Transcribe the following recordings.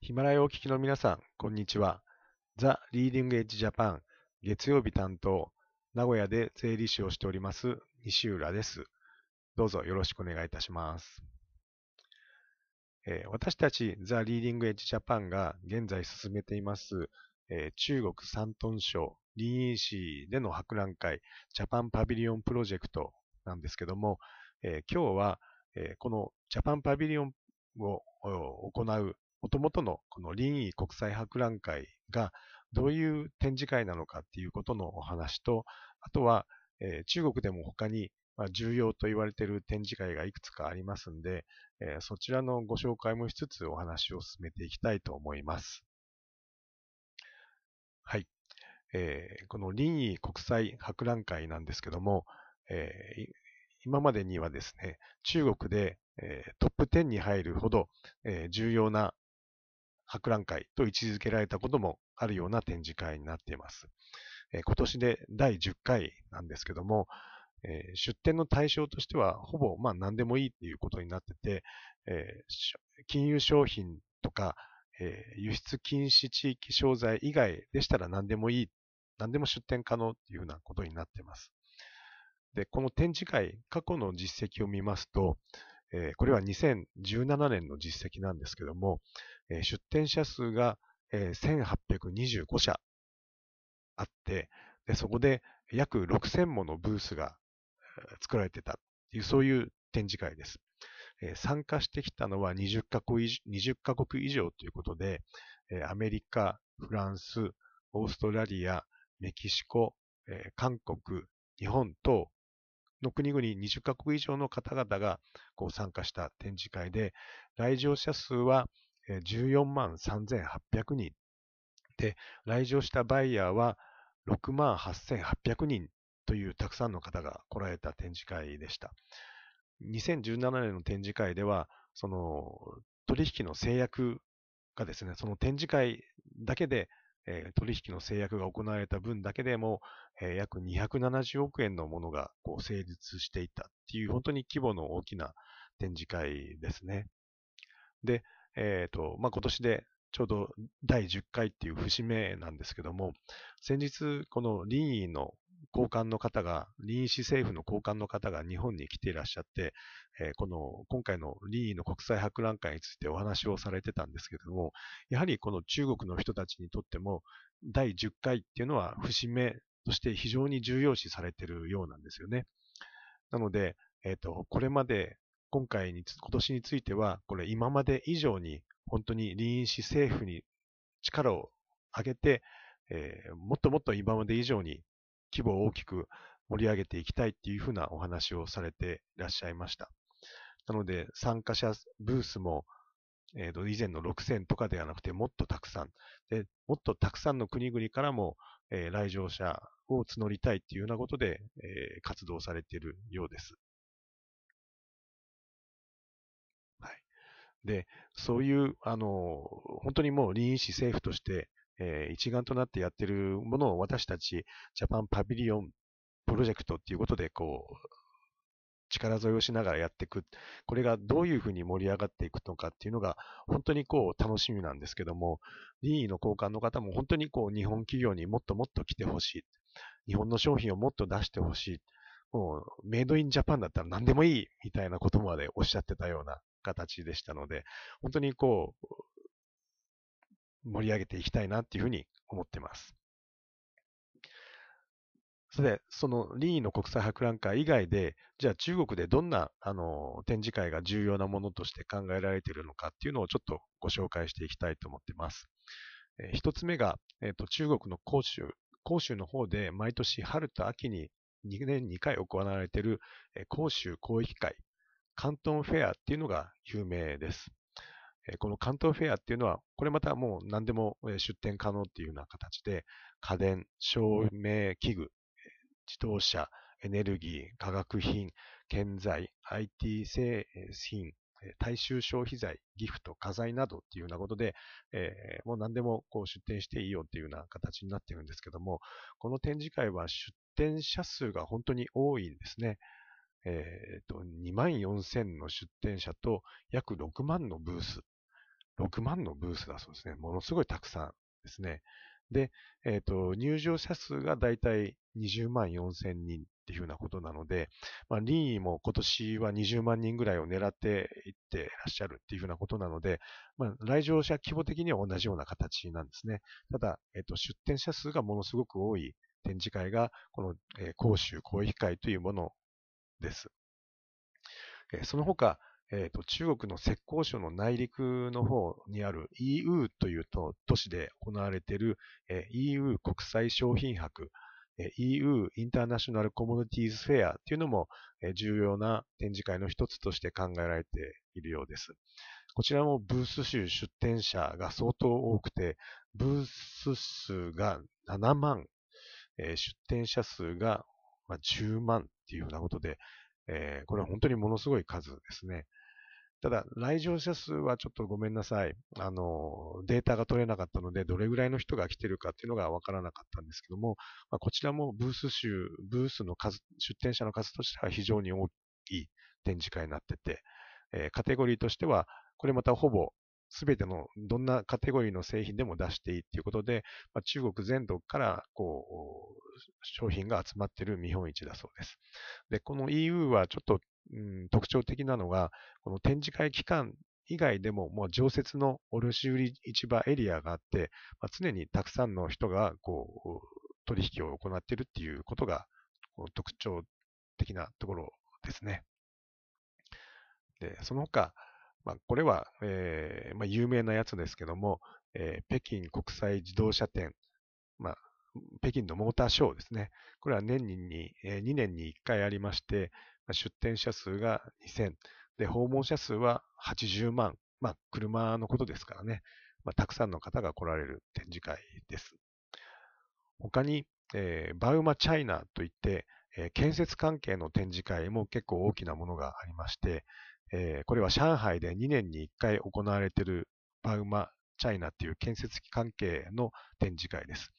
ヒマラヤをお聞きの皆さん、こんにちは。ザ・リーディング・エッジ・ジャパン、月曜日担当、名古屋で税理士をしております、西浦です。どうぞよろしくお願いいたします。えー、私たち、ザ・リーディング・エッジ・ジャパンが現在進めています、えー、中国山東省臨沂市での博覧会、ジャパンパビリオンプロジェクトなんですけども、えー、今日は、えこのジャパンパビリオンを行うもともとのこの臨沂国際博覧会がどういう展示会なのかっていうことのお話と、あとは、えー、中国でも他に、重要と言われている展示会がいくつかありますんで、えー、そちらのご紹介もしつつお話を進めていきたいと思います。はい。えー、この臨沂国際博覧会なんですけども、えー、今までにはですね、中国で、えー、トップ10に入るほど、えー、重要な博覧会と位置づけられたこともあるような展示会になっています。えー、今年で第10回なんですけども、えー、出展の対象としてはほぼまあ何でもいいっていうことになってて、えー、金融商品とか、え輸出禁止地域商材以外でしたら何でもいい、何でも出展可能っていうようなことになっています。で、この展示会、過去の実績を見ますと、えこれは2017年の実績なんですけども、出展者数が、え1825社あって、でそこで約6000ものブースが作られてたっていう、そういう展示会です。参加してきたのは20カ国以20カ国以上ということで、アメリカ、フランス、オーストラリア、メキシコ、韓国、日本等の国々20カ国以上の方々がこう参加した展示会で、来場者数は14万3800人で、来場したバイヤーは6万8800人というたくさんの方が来られた展示会でした。2017年の展示会では、その取引の制約がですね、その展示会だけでえ取引の制約が行われた分だけでも、え約270億円のものがこう成立していたっていう、本当に規模の大きな展示会ですね。で、えっ、ー、と、まあ、今年でちょうど第10回っていう節目なんですけども、先日、この林医の高官の方が、臨沂市政府の高官の方が日本に来ていらっしゃって、えー、この今回の臨沂の国際博覧会についてお話をされてたんですけれども、やはりこの中国の人たちにとっても、第10回っていうのは節目として非常に重要視されているようなんですよね。なので、えっ、ー、と、これまで、今回に、今年については、これ今まで以上に本当に臨沂市政府に力を上げて、えー、もっともっと今まで以上に規模を大きく盛り上げていきたいっていうふうなお話をされていらっしゃいました。なので、参加者ブースも、えー、と以前の6000とかではなくて、もっとたくさん、でもっとたくさんの国々からも、えー、来場者を募りたいっていうようなことで、えー、活動されているようです。で、そういう、あの、本当にもう臨沂市政府として、えー、一丸となってやってるものを私たち、ジャパンパビリオンプロジェクトっていうことで、こう、力添えをしながらやっていく。これがどういうふうに盛り上がっていくのかっていうのが、本当にこう、楽しみなんですけども、臨沂の高官の方も本当にこう、日本企業にもっともっと来てほしい。日本の商品をもっと出してほしい。もう、メイドインジャパンだったら何でもいいみたいなことまでおっしゃってたような形でしたので、本当にこう、盛り上げていきたいなっていうふうに思ってます。それで、そのリーの国際博覧会以外で、じゃあ中国でどんなあの展示会が重要なものとして考えられているのかっていうのをちょっとご紹介していきたいと思ってます。えー、一つ目が、えーと、中国の広州、広州の方で毎年春と秋に2年2回行われている、え、広州広域会、関東フェアっていうのが有名です。この関東フェアっていうのは、これまたもう何でも出店可能っていうような形で、家電、照明器具、自動車、エネルギー、化学品、建材、IT 製品、大衆消費財、ギフト、家財などっていうようなことで、えー、もう何でもこう出店していいよっていうような形になってるんですけども、この展示会は出店者数が本当に多いんですね。えーと、2万4000の出店者と約6万のブース6万のブースだそうですね。ものすごいたくさんですね。で、えっ、ー、と、入場者数がだいたい20万4千人っていうふうなことなので、まあ、リーも今年は20万人ぐらいを狙っていってらっしゃるっていうふうなことなので、まあ、来場者規模的には同じような形なんですね。ただ、えっ、ー、と、出展者数がものすごく多い展示会が、この、えー、広州広域会というものです。その他、えーと、中国の浙江省の内陸の方にある EU という都市で行われている、え、EU 国際商品博、えー、EU インターナショナルコミュニティーズフェアというのも、え、重要な展示会の一つとして考えられているようです。こちらもブース数出展者が相当多くて、ブース数が7万、え、出展者数が10万っていうふうなことで、えー、これは本当にものすごい数ですね。ただ、来場者数はちょっとごめんなさい。あの、データが取れなかったので、どれぐらいの人が来てるかっていうのがわからなかったんですけども、まあ、こちらもブース数、ブースの数、出展者の数としては非常に大きい展示会になってて、えー、カテゴリーとしては、これまたほぼすべてのどんなカテゴリーの製品でも出していいということで、まあ、中国全土からこう商品が集まっている見本市だそうです。で、この EU はちょっとうん、特徴的なのが、この展示会期間以外でも、もう常設の卸売市場エリアがあって、まあ、常にたくさんの人がこう取引を行っているっていうことがこう特徴的なところですね。で、その他、まあ、これは、えーまあ、有名なやつですけども、えー、北京国際自動車展、まあ、北京のモーターショーですね。これは年に、え、2年に1回ありまして、出店者数が2000、で、訪問者数は80万。まあ、車のことですからね。まあ、たくさんの方が来られる展示会です。他に、えー、バウマチャイナといって、えー、建設関係の展示会も結構大きなものがありまして、えー、これは上海で2年に1回行われているバウマチャイナっていう建設関係の展示会です。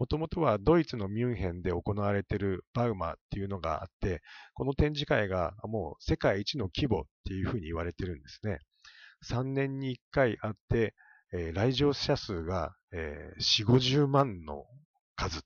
もともとはドイツのミュンヘンで行われているバウマっていうのがあって、この展示会がもう世界一の規模っていうふうに言われてるんですね。3年に1回あって、えー、来場者数が、えー、4、50万の数。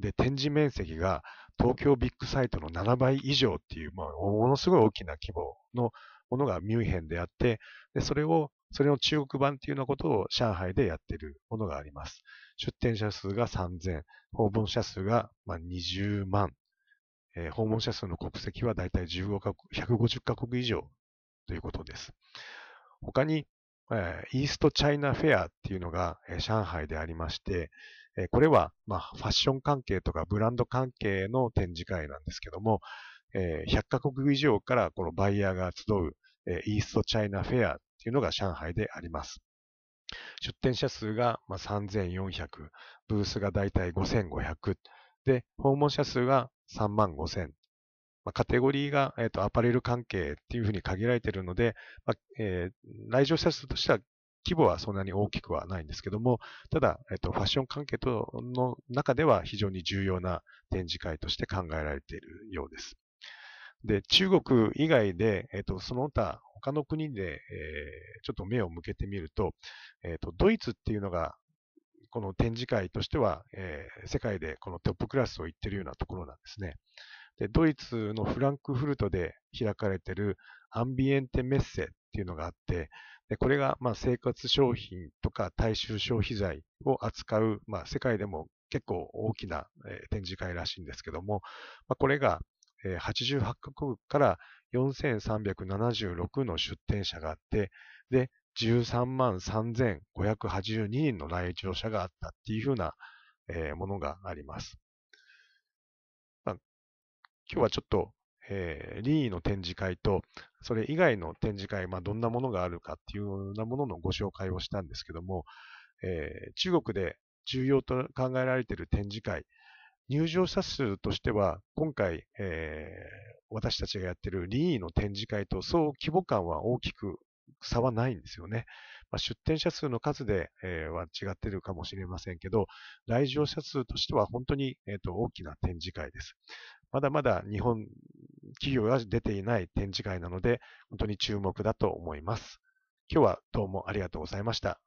で、展示面積が東京ビッグサイトの7倍以上っていう、まあ、ものすごい大きな規模のものがミュンヘンであって、でそれを、それの中国版っていうようなことを上海でやっているものがあります。出店者数が3000、訪問者数が20万、えー、訪問者数の国籍はだいたい15カ国、150カ国以上ということです。他に、えー、イーストチャイナフェアっていうのが、えー、上海でありまして、え、これは、まあ、ファッション関係とかブランド関係の展示会なんですけども、えー、100カ国以上からこのバイヤーが集う、え、イーストチャイナフェアっていうのが上海であります。出店者数が3400、ブースがだいたい5500、で、訪問者数が3万5000。カテゴリーが、えーと、アパレル関係っていうふうに限られているので、まあえー、来場者数としては規模はそんなに大きくはないんですけども、ただ、えっと、ファッション関係との中では非常に重要な展示会として考えられているようです。で、中国以外で、えっと、その他、他の国で、えー、ちょっと目を向けてみると、えっと、ドイツっていうのが、この展示会としては、えー、世界でこのトップクラスを言ってるようなところなんですね。で、ドイツのフランクフルトで開かれてるアンビエンテメッセっていうのがあって、でこれがまあ生活商品とか大衆消費財を扱う、まあ、世界でも結構大きな、えー、展示会らしいんですけども、まあ、これが、88カ国から4376の出展者があって、で、13万3582人の来場者があったっていうふうな、えー、ものがあります。まあ、今日はちょっと、えー、リーの展示会と、それ以外の展示会、まあ、どんなものがあるかっていうようなもののご紹介をしたんですけども、えー、中国で重要と考えられている展示会、入場者数としては、今回、えー、私たちがやっているリーの展示会とそう規模感は大きく差はないんですよね。まあ、出展者数の数で、は違っているかもしれませんけど、来場者数としては本当に、えーと、大きな展示会です。まだまだ日本企業が出ていない展示会なので、本当に注目だと思います。今日はどうもありがとうございました。